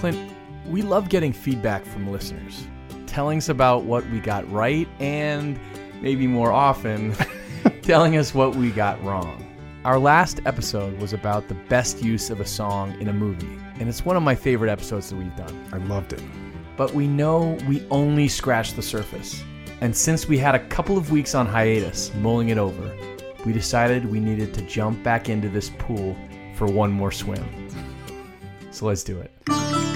Clint, we love getting feedback from listeners, telling us about what we got right and maybe more often, telling us what we got wrong. Our last episode was about the best use of a song in a movie, and it's one of my favorite episodes that we've done. I loved it. But we know we only scratched the surface. And since we had a couple of weeks on hiatus mulling it over, we decided we needed to jump back into this pool for one more swim. So let's do it.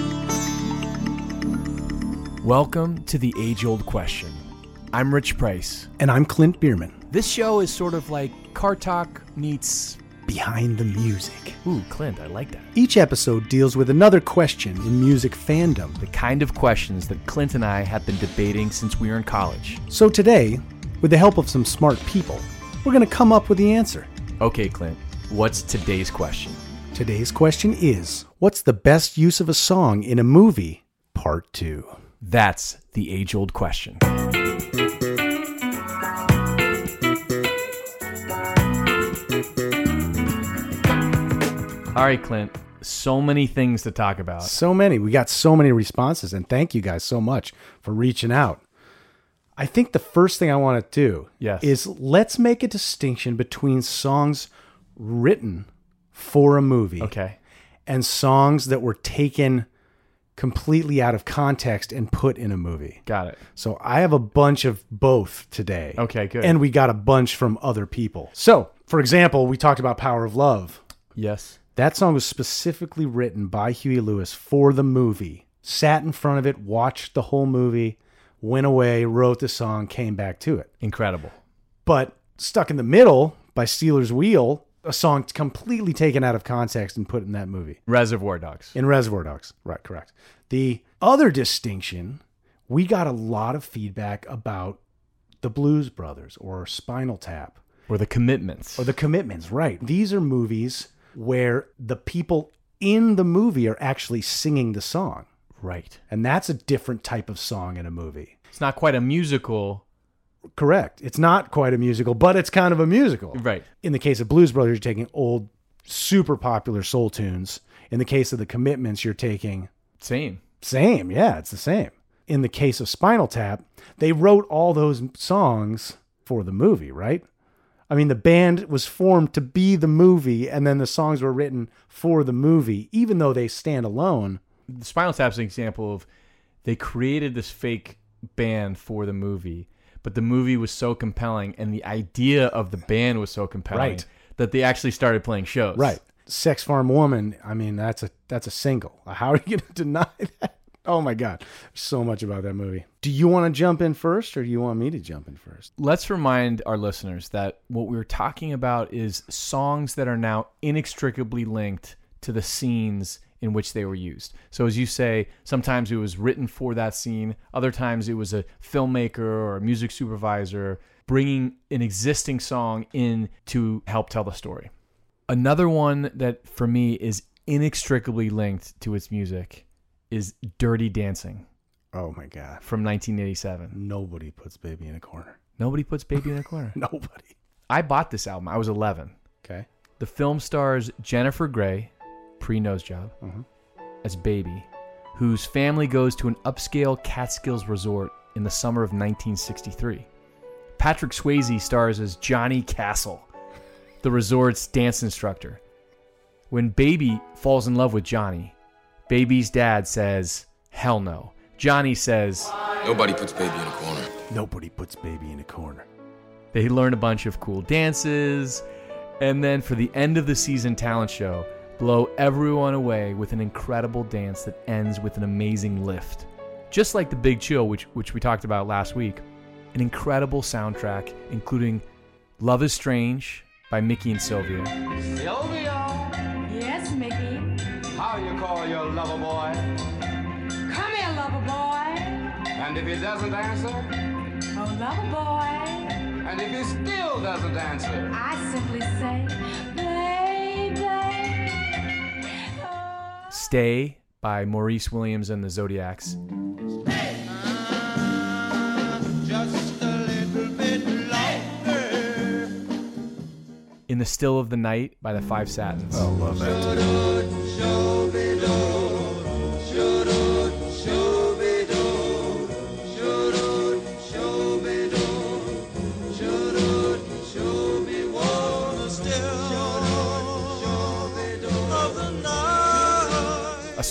Welcome to the age old question. I'm Rich Price. And I'm Clint Bierman. This show is sort of like car talk meets. Behind the music. Ooh, Clint, I like that. Each episode deals with another question in music fandom. The kind of questions that Clint and I have been debating since we were in college. So today, with the help of some smart people, we're going to come up with the answer. Okay, Clint, what's today's question? Today's question is What's the best use of a song in a movie? Part 2. That's the age old question. All right, Clint. So many things to talk about. So many. We got so many responses, and thank you guys so much for reaching out. I think the first thing I want to do Yes. is let's make a distinction between songs written for a movie Okay. and songs that were taken completely out of context and put in a movie. Got it. So I have a bunch of both today. Okay, good. And we got a bunch from other people. So, for example, we talked about Power of Love. Yes. That song was specifically written by Huey Lewis for the movie. Sat in front of it, watched the whole movie, went away, wrote the song, came back to it. Incredible. But Stuck in the Middle by Stealers Wheel, a song completely taken out of context and put in that movie. Reservoir Dogs. In Reservoir Dogs. Right, correct. The other distinction, we got a lot of feedback about the Blues Brothers or Spinal Tap Or the commitments. or the Commitments. Right. These are movies where the people in the movie are actually singing the song. right. And that's a different type of song in a movie. It's not quite a musical. Correct. It's not quite a musical, but it's kind of a musical. Right. In the case of Blues Brothers, you're taking old, super popular soul tunes. In the case of the Commitments, you're taking Same. Same, yeah, it's the same. In the case of Spinal Tap, they wrote all those songs for the movie, right? I mean, the band was formed to be the movie, and then the songs were written for the movie, even though they stand alone. The Spinal Tap's an example of they created this fake band for the movie, but the movie was so compelling and the idea of the band was so compelling Right. that they actually started playing shows. Right. Sex Farm Woman, I mean, that's a that's a single. How are you going to deny that? Oh my God. So much about that movie. Do you want to jump in first, or do you want me to jump in first? Let's remind our listeners that what we're talking about is songs that are now inextricably linked to the scenes in which they were used. So, as you say, sometimes it was written for that scene, other times it was a filmmaker or a music supervisor bringing an existing song in to help tell the story. Another one that for me is inextricably linked to its music is Dirty Dancing Oh my god. from 1987. Nobody puts baby in a corner. Nobody puts Baby in a corner. Nobody. I bought this album. I was 11. Okay. The film stars Jennifer Grey, pre nose job, mm-hmm. as Baby, whose family goes to an upscale Catskills resort in the summer of 1963. Patrick Swayze stars as Johnny Castle, the resort's dance instructor. When Baby falls in love with Johnny, Baby's dad says, Hell no. Johnny says, Nobody puts baby in a corner. Nobody puts baby in a corner. They learn a bunch of cool dances, and then for the end of the season talent show, blow everyone away with an incredible dance that ends with an amazing lift. Just like the Big Chill, which which we talked about last week, an incredible soundtrack including "Love Is Strange" by Mickey and Sylvia, Sylvia! Yes, Mickey. How you call your lover boy? Come here, lover boy. And if he doesn't answer? Oh, lover boy. And if he still doesn't answer? I simply say, "Stay" by Maurice Williams and the Zodiacs. "In the Still of the Night" by the Five Satins. Oh, love that.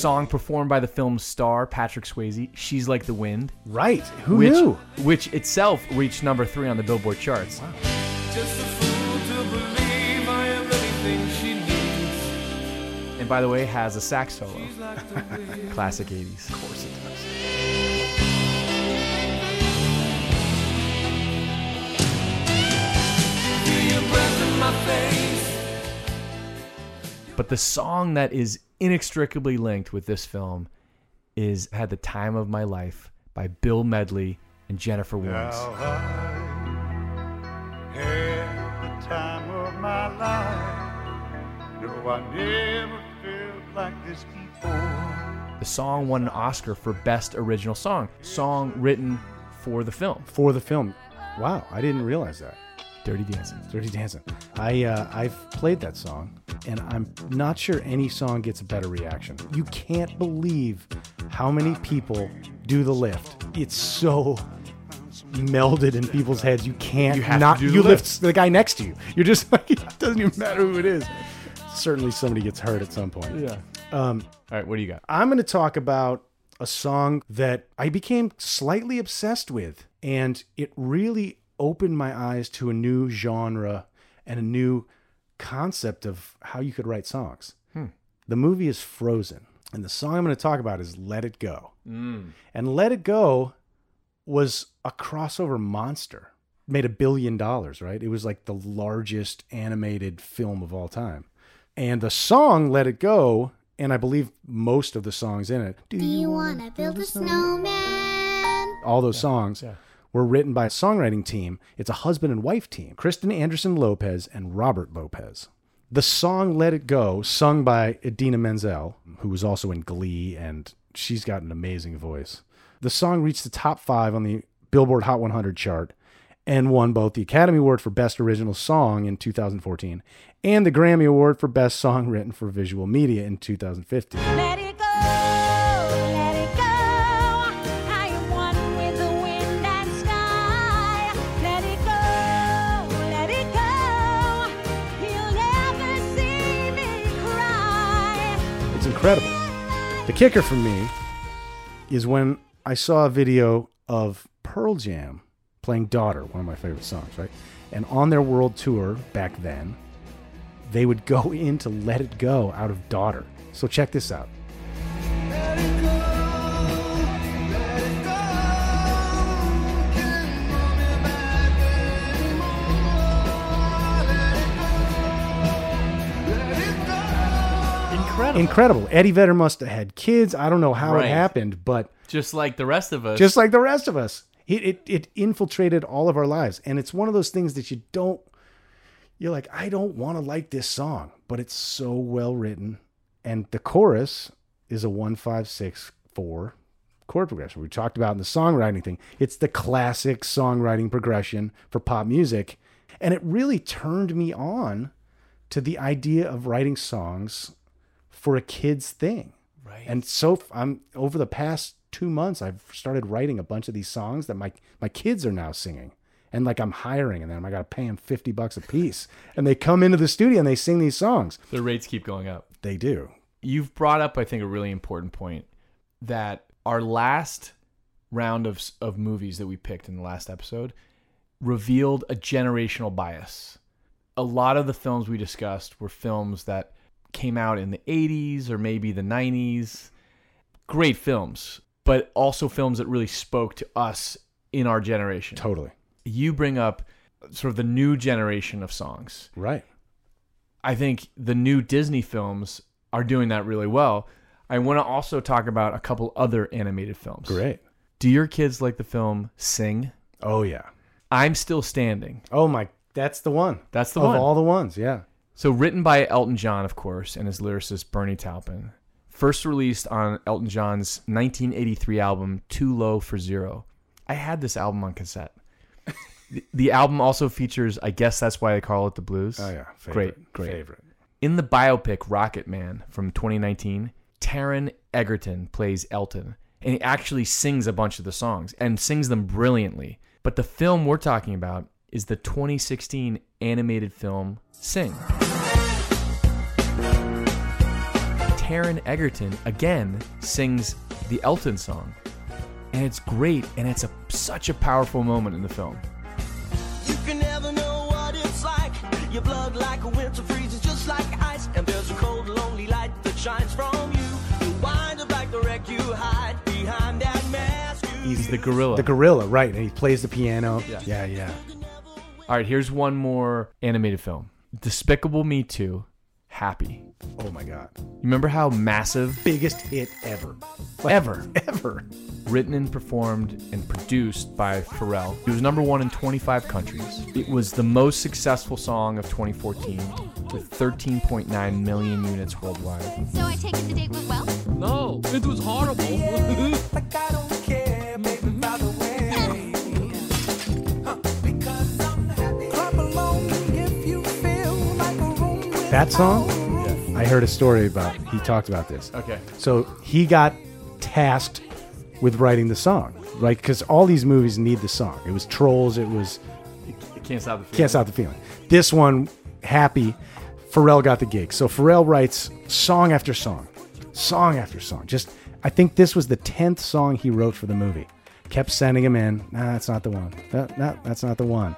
Song performed by the film's star Patrick Swayze, "She's Like the Wind." Right. Who which, knew? which itself reached number three on the Billboard charts. Just a fool to believe I am anything she needs. And by the way, has a sax solo. Like. Classic 80s. Of course it does. Feel your breath in my face. But the song that is inextricably linked with this film is Had the Time of My Life by Bill Medley and Jennifer Williams. Now I had the time of my life. No, I never felt like this before. The song won an Oscar for Best Original Song, song written for the film, For the film. Wow, I didn't realize that. Dirty Dancing. Dirty Dancing. I uh, I've played that song, and I'm not sure any song gets a better reaction. You can't believe how many people do the lift. It's so melded in people's heads. You can't You not. you lift. lift. the guy next to you. You're just like it doesn't even matter who it is. Certainly, somebody gets hurt at some point. Yeah. Um, All right, what do you got? I'm going to talk about a song that I became slightly obsessed with, and it really opened my eyes to a new genre and a new concept of how you could write songs. Hmm. The movie is Frozen, and the song I'm going to talk about is Let It Go. Hmm. And Let It Go was a crossover monster. Made a billion dollars, right? It was like the largest animated film of all time. And the song Let It Go, and I believe most of the songs in it, Do you wanna build a snowman? all those songs were written by a songwriting team. It's a husband and wife team, Kristen Anderson Lopez and Robert Lopez. The song Let It Go, sung by Idina Menzel, who was also in Glee, and she's got an amazing voice. The song reached the top five on the Billboard Hot 100 chart and won both the Academy Award for Best Original Song in 2014 and the Grammy Award for Best Song Written for Visual Media in 2015. Incredible. The kicker for me is when I saw a video of Pearl Jam playing Daughter, one of my favorite songs, right? And on their world tour back then, they would go into Let It Go out of Daughter. So check this out. Incredible. Incredible. Eddie Vedder must have had kids. I don't know how Right. it happened, but Just like the rest of us. just like the rest of us. It, it it infiltrated all of our lives, and it's one of those things that you don't. You're like, I don't want to like this song, but but it's so well written. And the chorus is a one five six four chord progression. We talked about in the songwriting thing. It's the classic songwriting progression for pop music. And it really turned me on to the idea of writing songs for a kid's thing. Right. And so I'm over the past two months, I've started writing a bunch of these songs that my my kids are now singing. And like I'm hiring and then I got to pay them 50 bucks a piece. And they come into the studio and they sing these songs. The rates keep going up. They do. You've brought up, I think, a really important point that our last round of of movies that we picked in the last episode revealed a generational bias. A lot of the films we discussed were films that came out in the 80s or maybe the 90s. Great films, but also films that really spoke to us in our generation. Totally. You bring up sort of the new generation of songs. Right. I think the new Disney films are doing that really well. I want to also talk about a couple other animated films. Great. Do your kids like the film Sing? Oh yeah. I'm Still Standing. Oh my that's the one. That's the of one. all the ones, yeah. So written by Elton John, of course, and his lyricist Bernie Taupin. First released on Elton John's 1983 album Too Low for Zero. I had this album on cassette. the, the album also features, I guess that's why they call it the blues. Oh yeah. great, Favorite. great. Favorite. In the biopic Rocket Man from 2019, Taron Egerton plays Elton, and he actually sings a bunch of the songs and sings them brilliantly. But the film we're talking about is the 2016 animated film Sing. Taron Egerton again sings the Elton song, and it's great, and it's a such a powerful moment in the film. You can never know what it's like. Your blood like a winter freezes just like ice. And there's a cold, lonely light that shines from you. You wind up like the wreck you hide behind that mask. You He's the gorilla. The gorilla, right. And he plays the piano. Yeah. Yeah, yeah. All right, here's one more animated film Despicable Me 2 Happy. Oh my god. You remember how massive, Biggest hit ever. ever, Ever. written and performed and produced by Pharrell? It was number one in 25 countries. It was the most successful song of 2014 with 13.9 million units worldwide. So I take it the date went well? No, it was horrible. That song? I heard a story about he talked about this. Okay. So he got tasked with writing the song, right? Because all these movies need the song. It was Trolls. It was You can't stop the feeling. Can't Stop the Feeling. This one, Happy, Pharrell got the gig. So Pharrell writes song after song, song after song. Just, I think this was the 10th song he wrote for the movie. Kept sending him in. Nah, that's not the one. That, nah, that's not the one.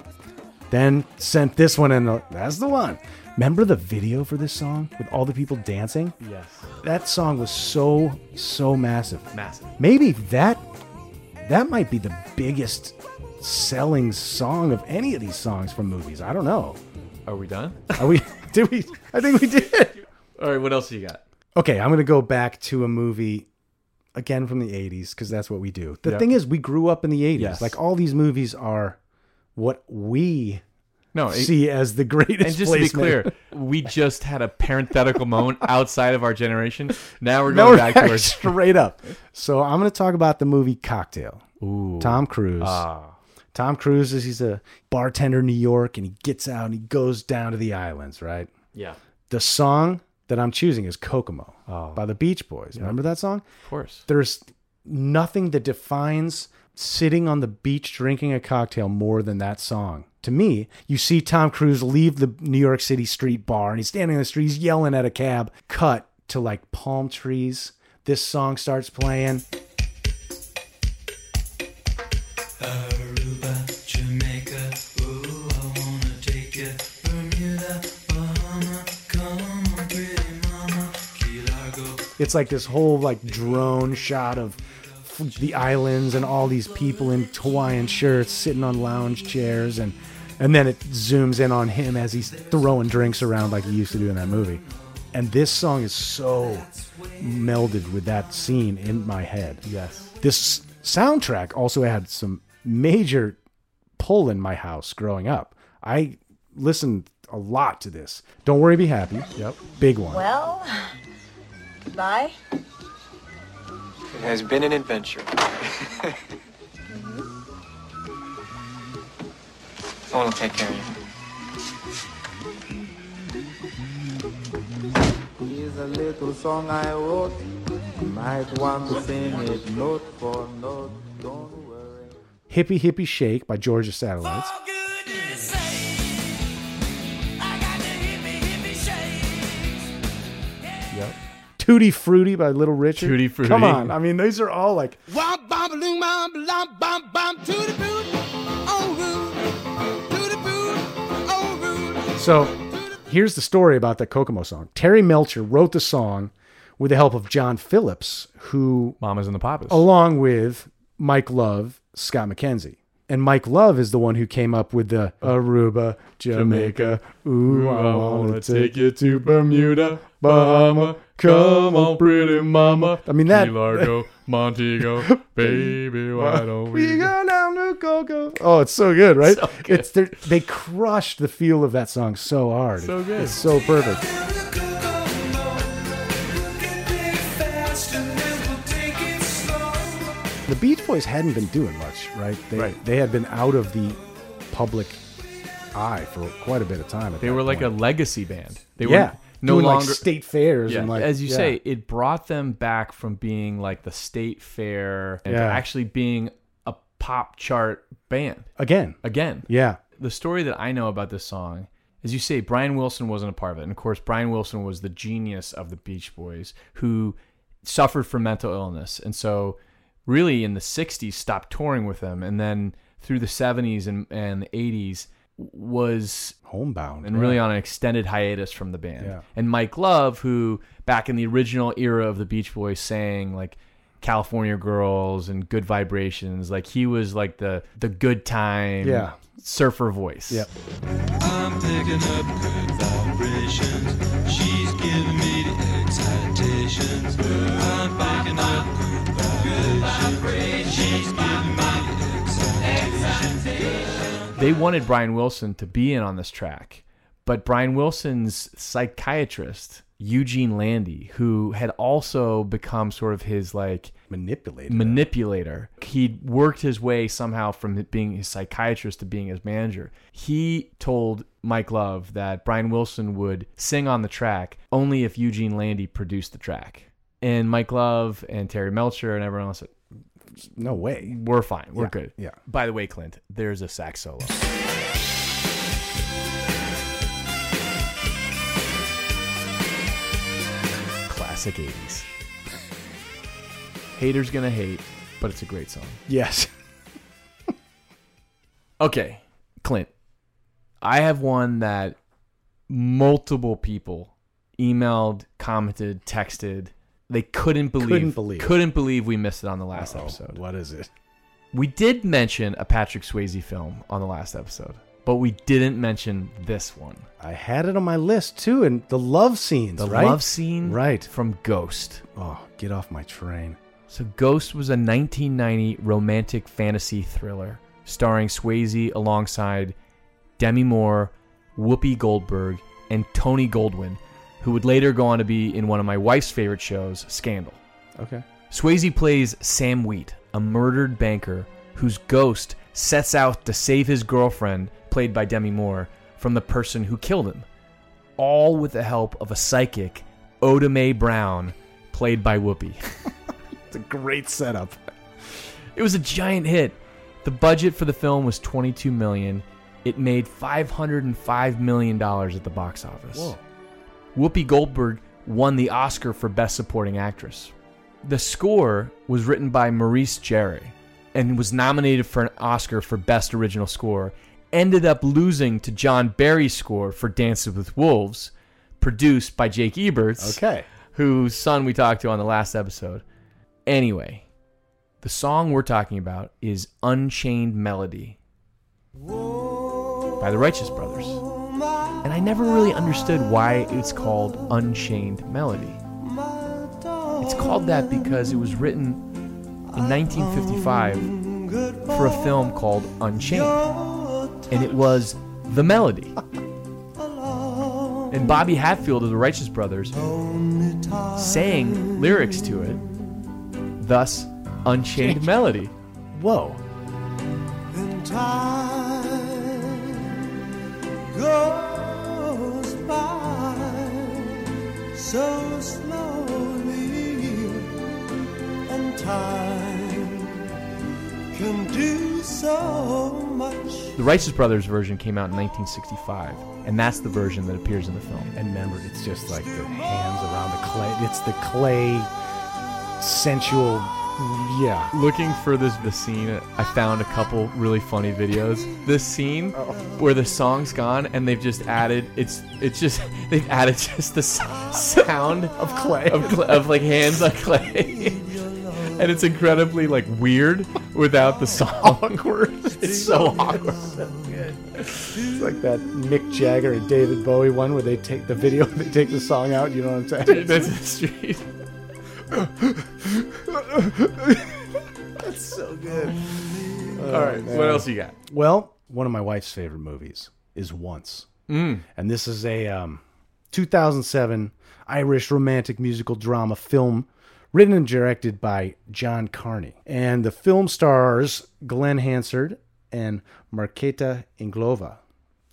Then sent this one in. The, that's the one. Remember the video for this song with all the people dancing? Yes. That song was so, so massive. Massive. Maybe that that might be the biggest selling song of any of these songs from movies. I don't know. Are we done? Are we? Did we? I think we did. All right, what else you got? Okay, I'm gonna go back to a movie again from the '80s because that's what we do. The Yep. thing is, we grew up in the '80s. Yes. Like all these movies are what we No, it- see as the greatest. And just to be clear, we just had a parenthetical moment outside of our generation. Now we're No, going we're back to our straight up. So I'm going to talk about the movie Cocktail. Ooh. Tom Cruise. Ah. Tom Cruise is he's a bartender in New York and he gets out and he goes down to the islands, right? Yeah. The song that I'm choosing is Kokomo Oh. by the Beach Boys. Remember that song? Of course. There's nothing that defines sitting on the beach drinking a cocktail more than that song. To me, you see Tom Cruise leave the New York City street bar and he's standing in the street, he's yelling at a cab. Cut to like palm trees. This song starts playing. Aruba, Jamaica, ooh, I wanna take you. Bermuda, Bahama, come on, pretty mama. Key Largo, It's like this whole like drone shot of the islands and all these people in Hawaiian shirts sitting on lounge chairs and and then it zooms in on him as he's throwing drinks around like he used to do in that movie. And this song is so melded with that scene in my head. Yes. This soundtrack also had some major pull in my house growing up. I listened a lot to this. Don't worry, be happy. Yep. Big one. Well, goodbye. It has been an adventure. Mm-hmm. Someone will take care of you. Here's a little song I wrote. You might want to sing it note for note. Don't worry. Hippie Hippie Shake by Georgia Satellites. Tutti Frutti by Little Richard. Tutti Frutti. Come on. I mean, these are all like Womp bom loom bom lom bom bom to the boot. Rude. To the boot. Rude. So here's the story about that Kokomo song. Terry Melcher wrote the song with the help of John Phillips, who, Mamas and the Papas. along with Mike Love, Scott McKenzie. And Mike Love is the one who came up with the Aruba, Jamaica. Ooh, I wanna take you to Bermuda, Bahama. Come on, pretty mama. I mean that. Key Largo, Montego, baby, why don't we? We go down to Coco. Oh, it's so good, right? So good. It's they're- crushed the feel of that song so hard. So good. It's so perfect. The Beach Boys hadn't been doing much, right? They, Right. They had been out of the public eye for quite a bit of time. They were like a legacy band. They yeah, were no doing longer like state fairs Yeah, and like as you yeah. say, it brought them back from being like the state fair and to Yeah. actually being a pop chart band again. again. Yeah, The story that I know about this song, as you say, Brian Wilson wasn't a part of it, and of course, Brian Wilson was the genius of the Beach Boys who suffered from mental illness, and so really in the '60s stopped touring with them, and then through the '70s and, and the '80s was homebound and really on an extended hiatus from the band. Yeah. And Mike Love, who back in the original era of the Beach Boys sang like California Girls and Good Vibrations, like he was like the the good time Yeah. surfer voice. Yep. I'm picking up good vibrations. She's giving me the excitations. I'm picking up They wanted Brian Wilson to be in on this track, but Brian Wilson's psychiatrist, Eugene Landy, who had also become sort of his like manipulator. manipulator. He'd worked his way somehow from being his psychiatrist to being his manager. He told Mike Love that Brian Wilson would sing on the track only if Eugene Landy produced the track. And Mike Love and Terry Melcher and everyone else said, No way. We're fine. We're Yeah, good. yeah. By the way, Clint, there's a sax solo. Classic 80s. Haters gonna hate, but it's a great song. Yes. Okay, Clint. I have one that multiple people emailed, commented, texted. They couldn't believe Couldn't believe couldn't believe we missed it on the last episode. What is it? We did mention a Patrick Swayze film on the last episode, but we didn't mention this one. I had it on my list too, and the love scenes, The right? love scene right from Ghost. Oh, get off my train. So Ghost was a 1990 romantic fantasy thriller starring Swayze alongside Demi Moore, Whoopi Goldberg, and Tony Goldwyn, who would later go on to be in one of my wife's favorite shows, Scandal. Okay. Swayze plays Sam Wheat, a murdered banker whose ghost sets out to save his girlfriend, played by Demi Moore, from the person who killed him. All with the help of a psychic, Oda Mae Brown, played by Whoopi. It's a great setup. It was a giant hit. The budget for the film was 22 million. It made 505 million dollars at the box office. Whoa. Whoopi Goldberg won the Oscar for Best Supporting Actress. The score was written by Maurice Jarre and was nominated for an Oscar for Best Original Score. Ended up losing to John Barry's score for Dances with Wolves, produced by Jake Eberts, Okay. whose son we talked to on the last episode. Anyway, the song we're talking about is Unchained Melody by the Righteous Brothers. And I never really understood why it's called Unchained Melody. It's called that because it was written in 1955 for a film called Unchained. And it was the melody. And Bobby Hatfield of the Righteous Brothers sang lyrics to it, thus Unchained Melody. Whoa. And time goes by so slowly, and time can do so much. The Righteous Brothers version came out in 1965, and that's the version that appears in the film. And remember, it's just like the hands around the clay. It's the clay, sensual. Yeah. Looking for this the scene, I found a couple really funny videos. This scene oh. where the song's gone and they've just added it's it's just they've added just the sound of clay of, cl- of like hands on clay. And it's incredibly like weird without the song. Awkward. It's so awkward. It's like that Mick Jagger and David Bowie one where they take the video, they take the song out. You know what I'm saying? That's the street. That's so good. All right, what else you got? Well, one of my wife's favorite movies is Once, Mm. and this is a um, 2007 Irish romantic musical drama film written and directed by John Carney. And the film stars Glenn Hansard and Marketa Irglova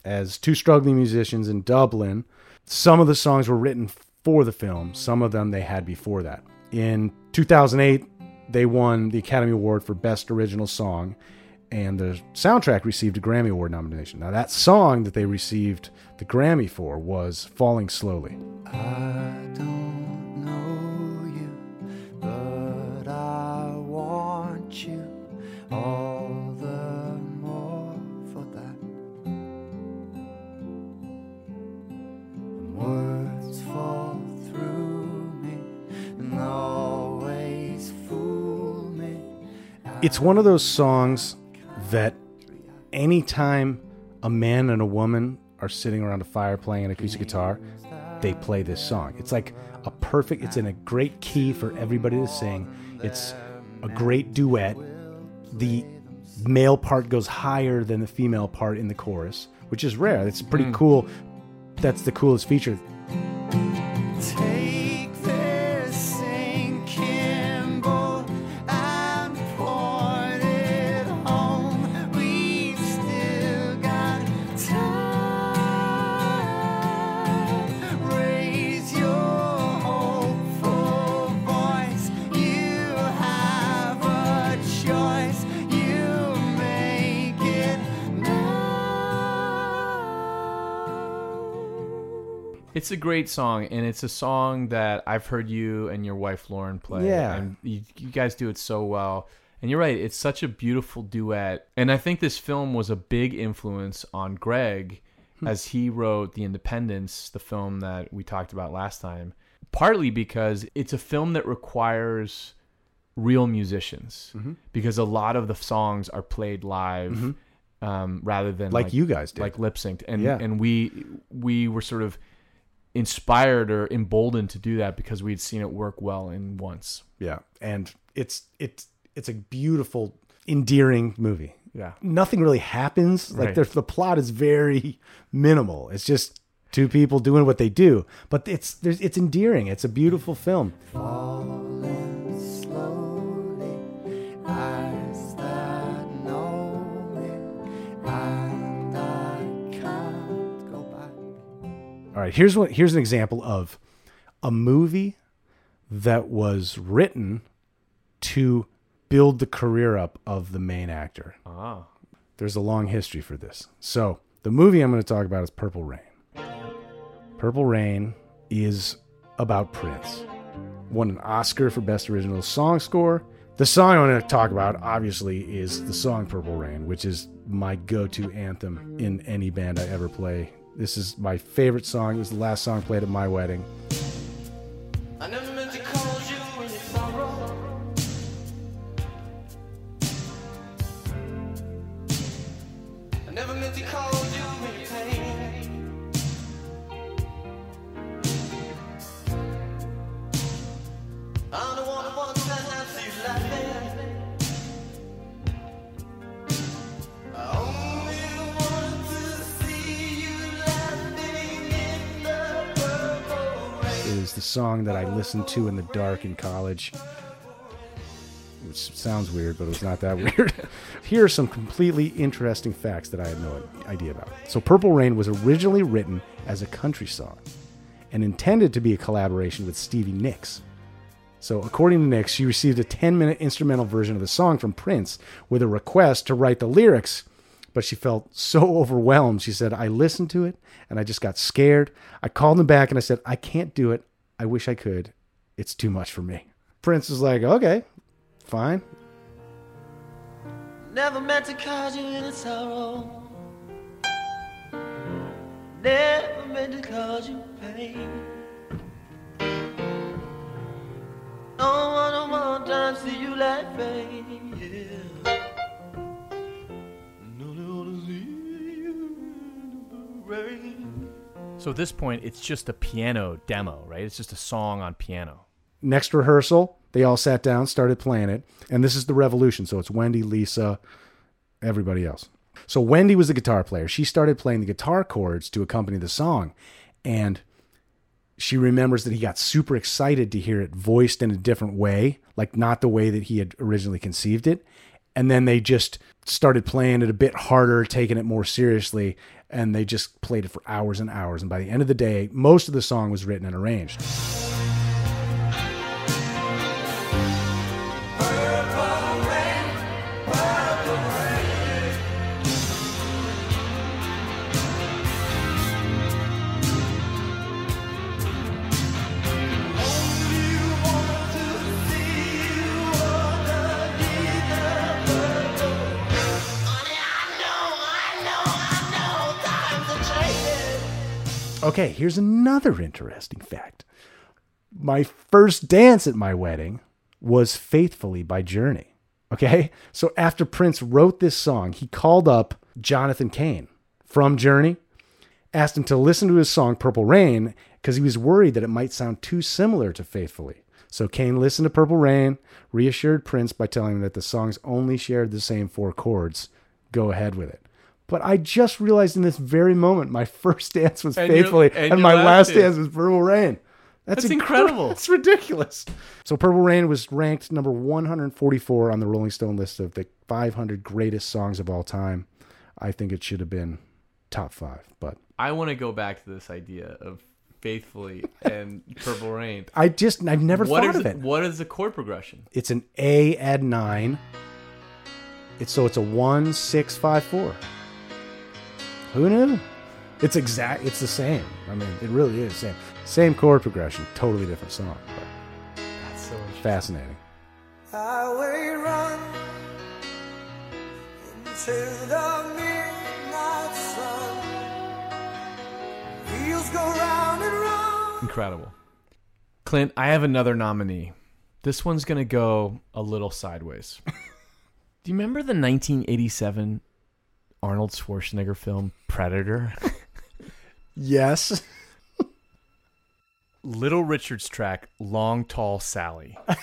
as two struggling musicians in Dublin. Some of the songs were written for the film, some of them they had before that. In 2008, they won the Academy Award for Best Original Song, and the soundtrack received a Grammy Award nomination. Now, that song that they received the Grammy for was Falling Slowly. But It's one of those songs that anytime a man and a woman are sitting around a fire playing an acoustic guitar, they play this song. It's like a perfect, it's in a great key for everybody to sing. It's a great duet. The male part goes higher than the female part in the chorus, which is rare. It's pretty Mm. cool. That's the coolest feature. Great song, and it's a song that I've heard you and your wife Lauren play. Yeah. and you, you guys do it so well. And you're right; it's such a beautiful duet. And I think this film was a big influence on Greg Hmm. as he wrote The Independence, the film that we talked about last time. Partly because it's a film that requires real musicians, Mhm. because a lot of the songs are played live. Mhm. Um, rather than Like you guys did. like lip synced, and Yeah. and we we were sort of inspired or emboldened to do that because we'd seen it work well in once. Yeah, and it's it's it's a beautiful, endearing movie. Yeah. nothing really happens. Like Right. the the plot is very minimal. It's just two people doing what they do, but it's there's it's endearing. It's a beautiful film. falling All right, here's what here's an example of a movie that was written to build the career up of the main actor. Ah. There's a long history for this. So, the movie I'm going to talk about is Purple Rain. Purple Rain is about Prince. Won an Oscar for Best Original Song Score. The song I'm going to talk about, obviously, is the song Purple Rain, which is my go to anthem in any band I ever play. This is my favorite song. It was the last song played at my wedding. Listened to in the dark in college. Which sounds weird, but it was not that weird. Here are some completely interesting facts that I had no idea about. So, Purple Rain was originally written as a country song and intended to be a collaboration with Stevie Nicks. So, according to Nicks, she received a 10 minute instrumental version of the song from Prince with a request to write the lyrics, but she felt so overwhelmed. She said, I listened to it and I just got scared. I called him back and I said, I can't do it. I wish I could. It's too much for me. Prince was like, okay, fine. Never meant to cause you any sorrow. Never meant to cause you pain. Don't wanna one time see you laughing. Yeah. Don't see you in the rain. So at this point, it's just a piano demo, right? It's just a song on piano. Next rehearsal, they all sat down, started playing it, and this is the revolution. So it's Wendy, Lisa, everybody else. So Wendy was the guitar player. She started playing the guitar chords to accompany the song, and she remembers that he got super excited to hear it voiced in a different way, like not the way that he had originally conceived it. And then they just started playing it a bit harder, taking it more seriously, and they just played it for hours and hours. And by the end of the day, most of the song was written and arranged. Okay, here's another interesting fact. My first dance at my wedding was Faithfully by Journey. Okay, so after Prince wrote this song, he called up Jonathan Cain from Journey, asked him to listen to his song Purple Rain because he was worried that it might sound too similar to Faithfully. So Cain listened to Purple Rain, reassured Prince by telling him that the songs only shared the same four chords. Go ahead with it. But I just realized in this very moment my first dance was And Faithfully and and, my last dance. dance was Purple Rain. That's incre- incredible. That's ridiculous. So Purple Rain was ranked number 144 on the Rolling Stone list of the 500 greatest songs of all time. I think it should have been top five, but I want to go back to this idea of faithfully and Purple Rain. I just I've never What thought is of it. What is the chord progression? It's an A add nine. It's so it's a one six five four. Who knew? It's exact. It's the same. I mean, it really is same. Same chord progression, totally different song, but That's so fascinating. Highway run into the midnight sun. Wheels go round and round. Incredible. Clint, I have another nominee. This one's going to go a little sideways. Do you remember the 1987 Arnold Schwarzenegger film Predator? Yes. Little Richard's track Long Tall Sally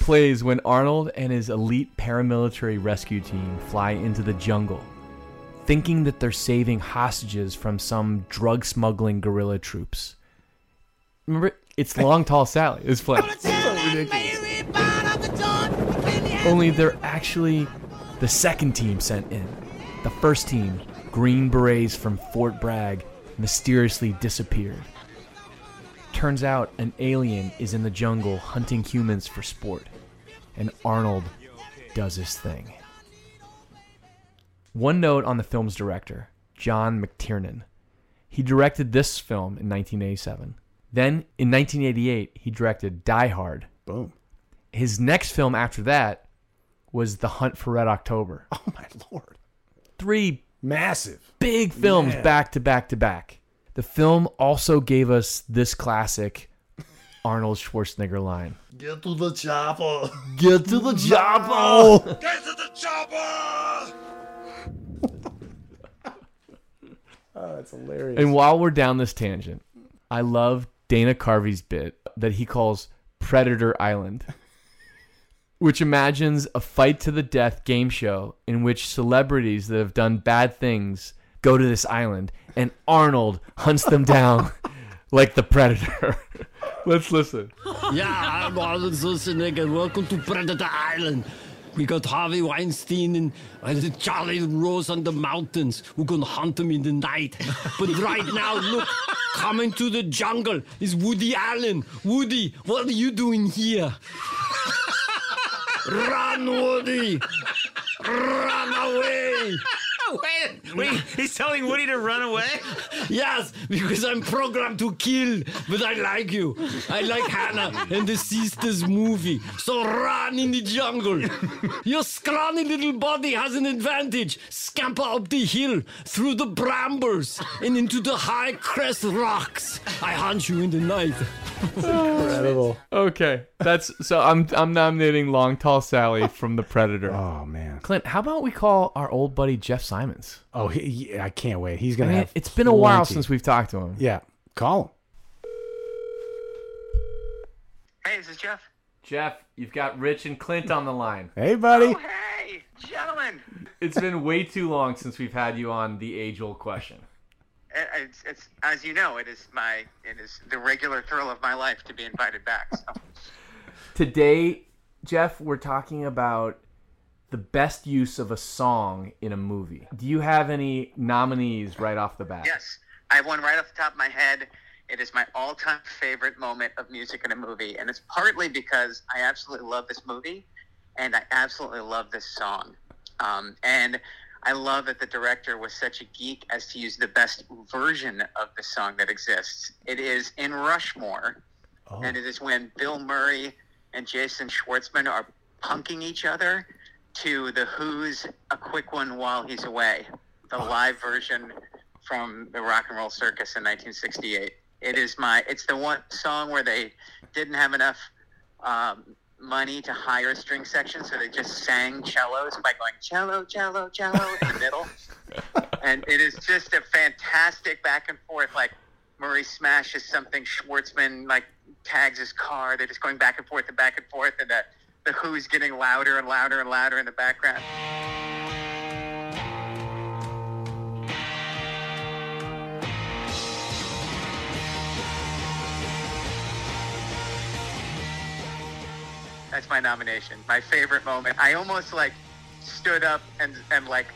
plays when Arnold and his elite paramilitary rescue team fly into the jungle, thinking that they're saving hostages from some drug smuggling guerrilla troops. Remember, it's Long Tall Sally. It's playing. Only they're actually the second team sent in. The first team, Green Berets from Fort Bragg, mysteriously disappeared. Turns out an alien is in the jungle hunting humans for sport, and Arnold does his thing. One note on the film's director, John McTiernan. He directed this film in 1987. Then, in 1988, he directed Die Hard. Boom. His next film after that was The Hunt for Red October. Oh my lord. Three Massive. big films Man. back to back to back. The film also gave us this classic Arnold Schwarzenegger line. Get to the chopper. Get to the chopper. Get to the chopper. Oh, that's hilarious. And while we're down this tangent, I love Dana Carvey's bit that he calls Predator Island, which imagines a fight to the death game show in which celebrities that have done bad things go to this island and Arnold hunts them down like the Predator. Let's listen. yeah, I'm Arnold Schwarzenegger. Welcome to Predator Island. We got Harvey Weinstein and uh, Charlie Rose on the mountains. We're gonna hunt them in the night. But right now, look, coming to the jungle is Woody Allen. Woody, what are you doing here? Run, Woody! Run away! wait, wait, he's telling Woody to run away? Yes, because I'm programmed to kill, but I like you. I like Hannah and the Sisters movie. So run in the jungle. Your scrawny little body has an advantage. Scamper up the hill, through the brambles, and into the high crest rocks. I hunt you in the night. Incredible. Okay, that's so. I'm I'm nominating Long Tall Sally from The Predator. Oh man, Clint, how about we call our old buddy Jeff Symonds? Oh, he, he- I can't wait. He's gonna mean, have. it's been a while plenty. since we've talked to him. Yeah, call him. Hey, this is Jeff. Jeff, you've got Rich and Clint on the line. Hey, buddy. Oh, hey, gentlemen. It's been way too long since we've had you on the age-old question. It- It's, it's as you know, it is my it is the regular thrill of my life to be invited back. So. Today, Jeff, we're talking about the best use of a song in a movie. Do you have any nominees right off the bat? Yes, I have one right off the top of my head. It is my all-time favorite moment of music in a movie, and it's partly because I absolutely love this movie, and I absolutely love this song. Um, and I love that the director was such a geek as to use the best version of the song that exists. It is in Rushmore, and it is when Bill Murray and Jason Schwartzman are punking each other to the Who's "A Quick One While He's Away," the live version from the Rock and Roll Circus in 1968. It is my. It's the one song where they didn't have enough um, money to hire a string section, so they just sang cellos by going cello, cello, cello in the middle. and it is just a fantastic back and forth. Like Murray smashes something, Schwartzman like tags his car. They're just going back and forth and back and forth, and the the Who's getting louder and louder and louder in the background. That's my nomination. My favorite moment. I almost like stood up and and like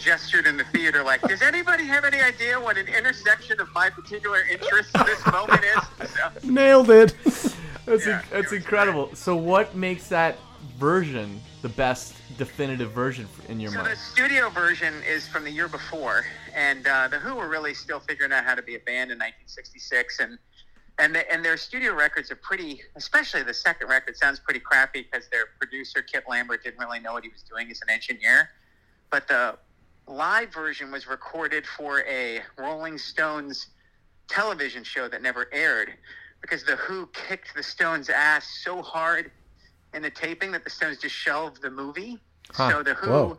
gestured in the theater like, does anybody have any idea what an intersection of my particular interests this moment is? So, Nailed it. That's in- that's incredible. So, what makes that version the best definitive version in your so mind? So, the studio version is from the year before, and uh, the Who were really still figuring out how to be a band in 1966, and and the, and their studio records are pretty, especially the second record sounds pretty crappy because their producer Kit Lambert didn't really know what he was doing as an engineer, but the live version was recorded for a Rolling Stones television show that never aired because the Who kicked the Stones' ass so hard in the taping that the Stones just shelved the movie. Huh. So the Who Whoa.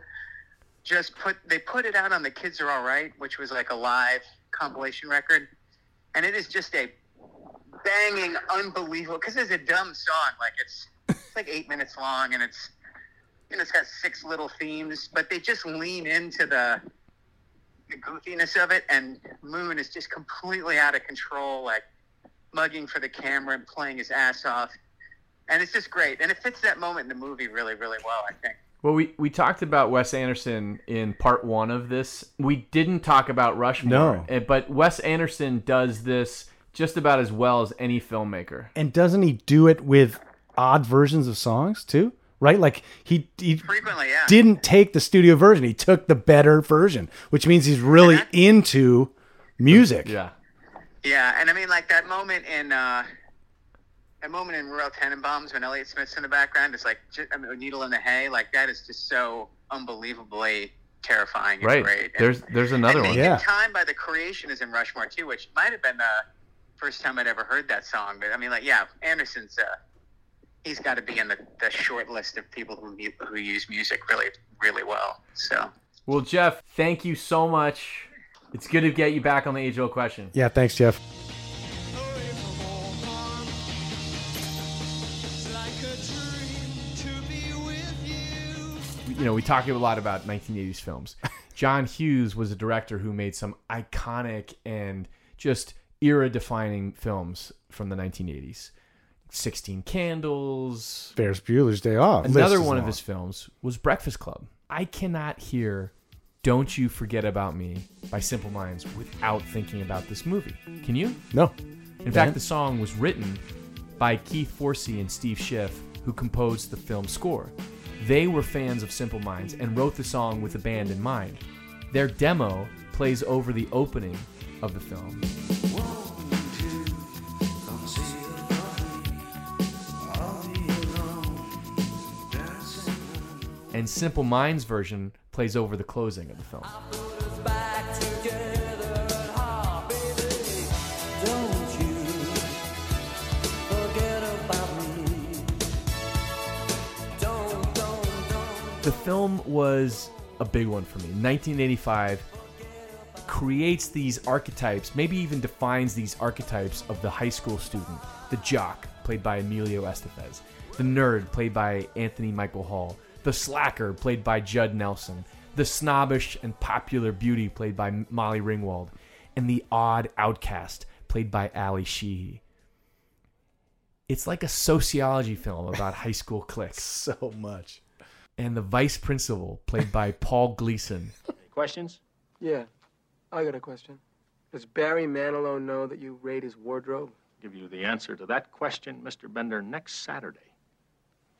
just put they put it out on the Kids Are All Right, which was like a live compilation record, and it is just a banging, unbelievable. Because it's a dumb song, like it's it's like eight minutes long, and it's you know it's got six little themes, but they just lean into the the goofiness of it, and Moon is just completely out of control, like mugging for the camera and playing his ass off. And it's just great. And it fits that moment in the movie really, really well, I think. Well, we, we talked about Wes Anderson in part one of this. We didn't talk about Rushmore. No. eh, But Wes Anderson does this just about as well as any filmmaker. And doesn't he do it with odd versions of songs too? Right? Like he, he Frequently, yeah. didn't take the studio version. He took the better version, which means he's really into music. Yeah. Yeah, and I mean, like that moment in uh, that moment in Royal Tenenbaums when Elliott Smith's in the background, it's like ju- I mean, a needle in the hay. Like that is just so unbelievably terrifying. It's Right. great. And- There's there's another and one. Making Time by the Creation is in Rushmore too, which might have been the first time I'd ever heard that song. But I mean, like, yeah, Anderson's uh, he's got to be in the, the short list of people who who use music really really well. So Well, Jeff, thank you so much. It's good to get you back on the age old question. Yeah, thanks, Jeff. you know, we talk a lot about 1980s films. John Hughes was a director who made some iconic and just era defining films from the 1980s. 16 Candles. Ferris Bueller's Day Off. Another one of his films was Breakfast Club. I cannot hear Don't You Forget About Me by Simple Minds without thinking about this movie. Can you? No. In fact, the song was written by Keith Forsey and Steve Schiff, who composed the film score. They were fans of Simple Minds and wrote the song with the band in mind. Their demo plays over the opening of the film. And Simple Minds version plays over the closing of the film. The film was a big one for me. 1985 creates these archetypes, maybe even defines these archetypes of the high school student. The jock, played by Emilio Estevez. The nerd, played by Anthony Michael Hall. The slacker, played by Judd Nelson. The snobbish and popular beauty, played by Molly Ringwald. And the odd outcast, played by Ally Sheedy. It's like a sociology film about high school cliques. so much. And the vice principal, played by Paul Gleason. Questions? Yeah, I got a question. Does Barry Manilow know that you raid his wardrobe? Give you the answer to that question, Mr. Bender, next Saturday.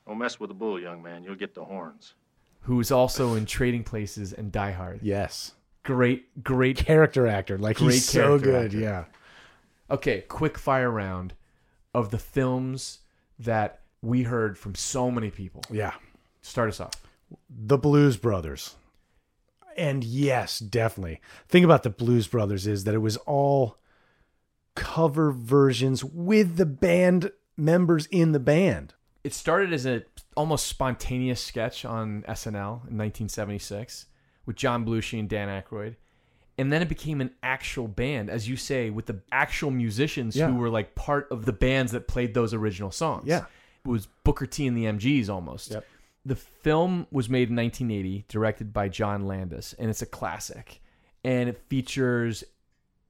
Don't mess with the bull, young man. You'll get the horns. who is also in Trading Places and Die Hard. Yes. Great, great Character actor. Like great he's so good. actor. Yeah. Okay, quick fire round of the films that we heard from so many people. Yeah. Start us off. The Blues Brothers. And yes, definitely. Thing about the Blues Brothers is that it was all cover versions with the band members in the band. It started as a almost spontaneous sketch on SNL in 1976 with John Belushi and Dan Aykroyd. And then it became an actual band, as you say, with the actual musicians Yeah. who were like part of the bands that played those original songs. Yeah. It was Booker T and the MGs almost. Yep. The film was made in 1980, directed by John Landis, and it's a classic. And it features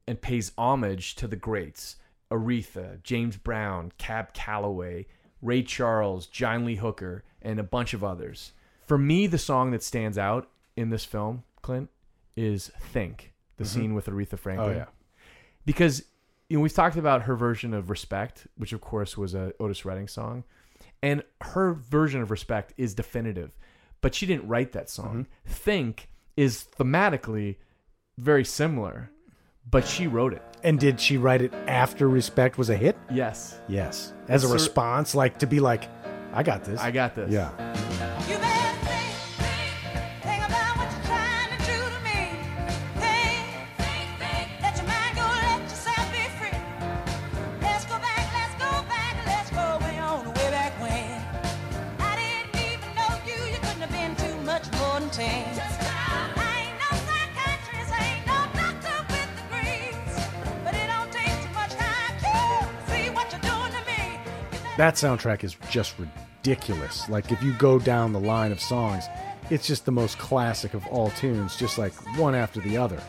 and pays homage to the greats Aretha, James Brown, Cab Calloway, Ray Charles, John Lee Hooker, and a bunch of others. For me, the song that stands out in this film, Clint, is Think, the Mhm. scene with Aretha Franklin. Oh, yeah. Because you know, we've talked about her version of Respect, which of course was a Otis Redding song. And her version of Respect is definitive, but she didn't write that song. Think is thematically very similar, but she wrote it. And did she write it after Respect was a hit? Yes. Yes. As a Sir- response, like to be like, I got this. I got this. Yeah. That soundtrack is just ridiculous. Like if you go down the line of songs, it's just the most classic of all tunes, just like one after the other.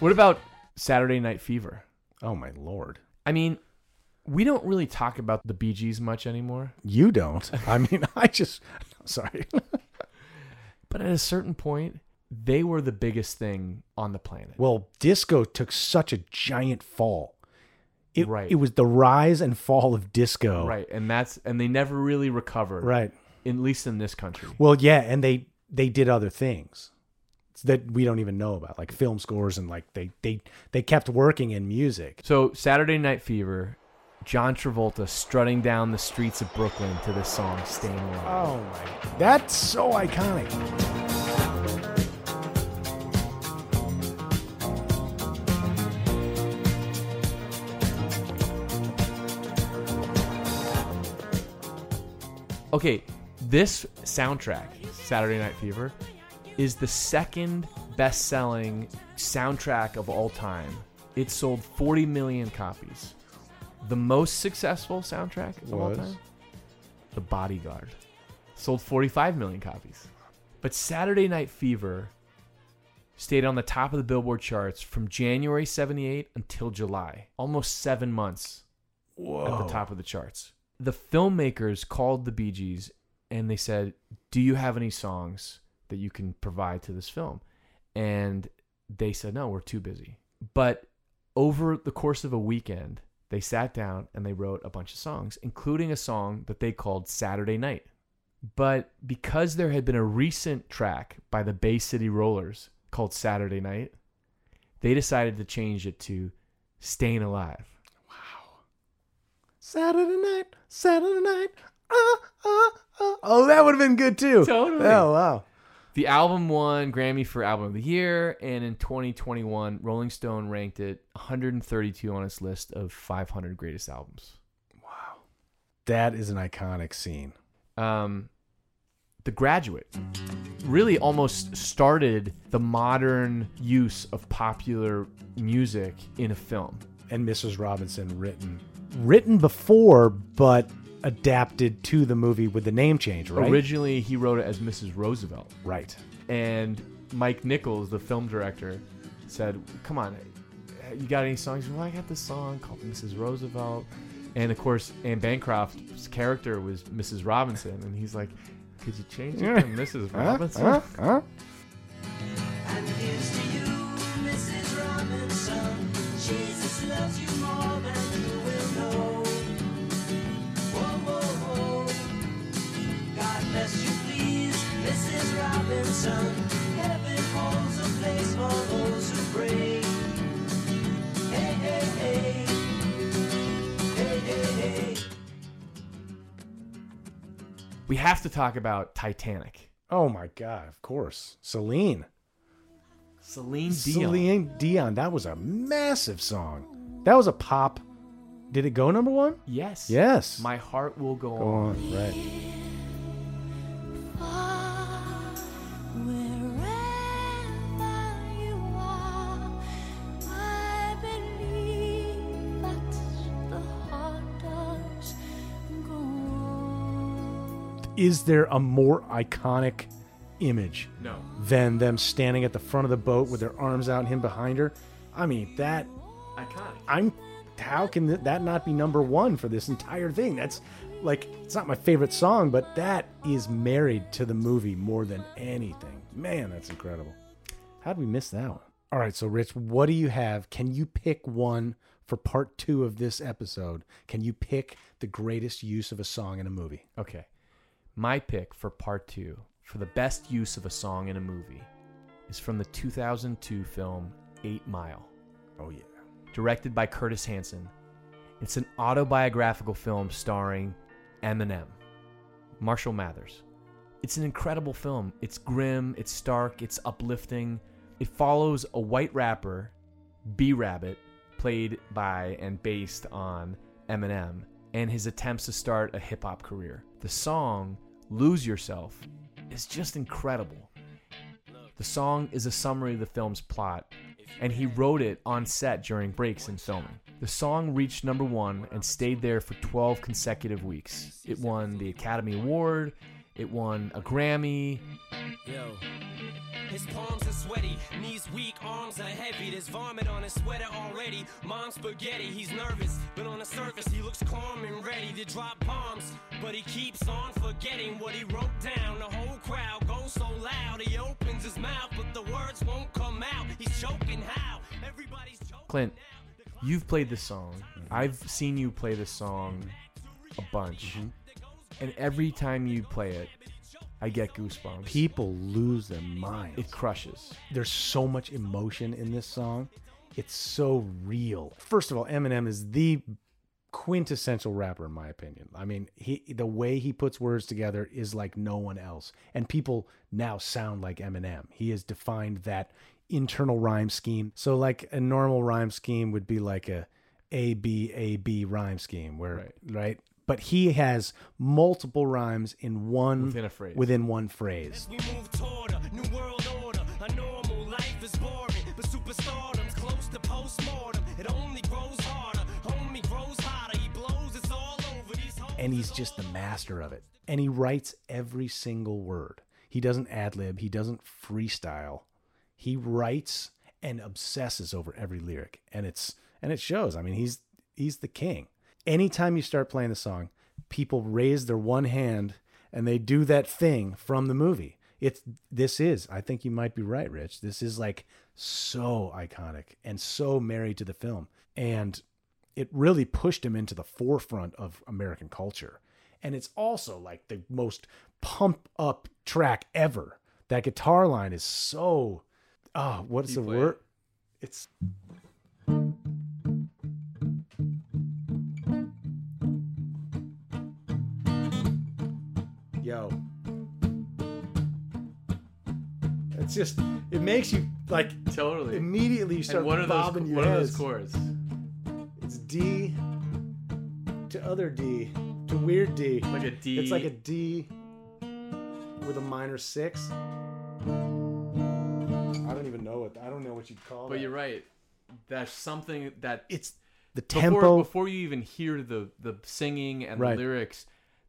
What about Saturday Night Fever? Oh my lord. I mean, we don't really talk about the Bee Gees much anymore. You don't. I mean, I just sorry. But at a certain point, they were the biggest thing on the planet. well, disco took such a giant fall. It, Right. it was the rise and fall of disco. Right, and that's and they never really recovered. Right. At least in this country. Well, yeah, and they they did other things that we don't even know about, like film scores and like they they they kept working in music. So Saturday Night Fever, John Travolta strutting down the streets of Brooklyn to this song "Staying Alive." Oh my, that's so iconic. Okay, this soundtrack, Saturday Night Fever, is the second best-selling soundtrack of all time. It sold 40 million copies. The most successful soundtrack of all Was? time? The Bodyguard. Sold 45 million copies. But Saturday Night Fever stayed on the top of the Billboard charts from January 78 until July. Almost seven months at Whoa. the top of the charts. The filmmakers called the Bee Gees and they said, Do you have any songs that you can provide to this film? And they said, No, we're too busy. But over the course of a weekend, they sat down and they wrote a bunch of songs, including a song that they called Saturday Night. But because there had been a recent track by the Bay City Rollers called Saturday Night, they decided to change it to Staying Alive. Wow. Saturday night, Saturday night. Uh, uh, uh. Oh, that would have been good too. Totally. Oh, wow. The album won Grammy for Album of the Year, and in 2021, Rolling Stone ranked it 132 on its list of 500 greatest albums. Wow, that is an iconic scene. Um, the Graduate really almost started the modern use of popular music in a film. And Mrs. Robinson written written before, but adapted to the movie with the name change, right? Originally, he wrote it as Mrs. Roosevelt. Right. And Mike Nichols, the film director, said, "Come on, you got any songs?" Well, I got this song called Mrs. Roosevelt, and of course, Anne Bancroft's character was Mrs. Robinson, and he's like, "Could you change it to Mrs. Robinson?" Huh? Huh? And Mrs. Robinson. Heaven holds a place for those who pray. Hey, hey, hey. Hey, hey, hey. We have to talk about Titanic. Oh my god, of course. Celine. Celine Dion. Celine Dion. That was a massive song. That was a pop. Did it go number one? Yes. Yes. My heart will go, Go on. on, right. Is there a more iconic image No. than them standing at the front of the boat with their arms out and him behind her? I mean, that Iconic. I'm how can th- that not be number 1 for this entire thing? That's like it's not my favorite song, but that is married to the movie more than anything. Man, that's incredible. How did we miss that one? All right, so Rich, what do you have? Can you pick one for part 2 of this episode? Can you pick the greatest use of a song in a movie? Okay. My pick for part two for the best use of a song in a movie is from the 2002 film Eight Mile. Oh, yeah. Directed by Curtis Hanson. It's an autobiographical film starring Eminem, Marshall Mathers. It's an incredible film. It's grim, it's stark, it's uplifting. It follows a white rapper, B Rabbit, played by and based on Eminem, and his attempts to start a hip hop career. The song, Lose Yourself, is just incredible. The song is a summary of the film's plot, and he wrote it on set during breaks in filming. The song reached number one and stayed there for 12 consecutive weeks. It won the Academy Award, it won a Grammy. Yo. His palms are sweaty, knees weak, arms are heavy. There's vomit on his sweater already. Mom's spaghetti, he's nervous, but on the surface he looks calm and ready to drop bombs. But he keeps on forgetting what he wrote down. The whole crowd goes so loud, he opens his mouth, but the words won't come out. He's choking how? Everybody's choking. Clint, you've played this song. I've seen you play this song a bunch. Mm-hmm. And every time you play it, I get goosebumps. People lose their minds. It crushes. There's so much emotion in this song. It's so real. First of all, Eminem is the quintessential rapper in my opinion. I mean, he the way he puts words together is like no one else. And people now sound like Eminem. He has defined that internal rhyme scheme. So like a normal rhyme scheme would be like a A B A B rhyme scheme where right? But he has multiple rhymes in one Within a phrase. Within one phrase. We move toward a new world order. A normal life is boring, but superstardom's close to postmortem. It only grows harder. Homie grows hotter. He blows. It's all over. These and he's just the master of it. And he writes every single word. He doesn't ad lib, he doesn't freestyle. He writes and obsesses over every lyric, and it's and it shows. I mean, he's he's the king. Anytime you start playing the song, people raise their one hand and they do that thing from the movie. It's this is. I think you might be right, Rich. This is like so iconic and so married to the film, and it really pushed him into the forefront of American culture. And it's also like the most pump up track ever. That guitar line is so ah, oh, what's the word? It's It's just it makes you like totally immediately you start and what are those bobbing your what are those chords? It's D to other D to weird D. Like a D. It's like a D with a minor six. I don't even know what I don't know what you'd call it. But that. you're right. That's something that it's the before, tempo. before you even hear the the singing and Right. the lyrics.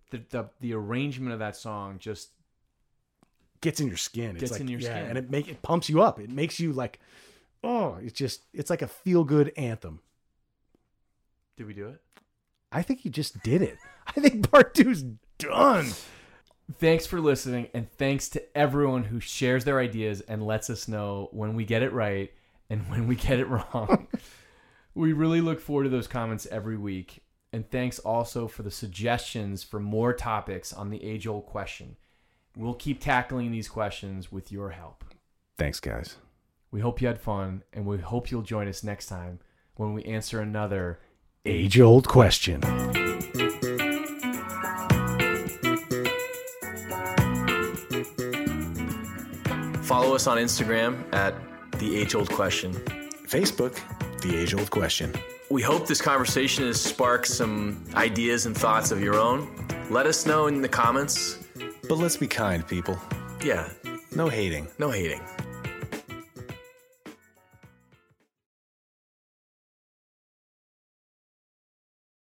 The, the the arrangement of that song just gets in your skin. It's Gets like, in your yeah, skin. and it make it pumps you up. It makes you like, oh, it's just it's like a feel good anthem. did we do it? I think you just did it. I think part two's done. Thanks for listening, and thanks to everyone who shares their ideas and lets us know when we get it right and when we get it wrong. we really look forward to those comments every week. And thanks also for the suggestions for more topics on the age old question. We'll keep tackling these questions with your help. Thanks, guys. We hope you had fun, and we hope you'll join us next time when we answer another Age old question. Follow us on Instagram at The Age Old Question. Facebook, The Age Old Question. We hope this conversation has sparked some ideas and thoughts of your own. Let us know in the comments. But let's be kind, people. Yeah, No hating. no hating.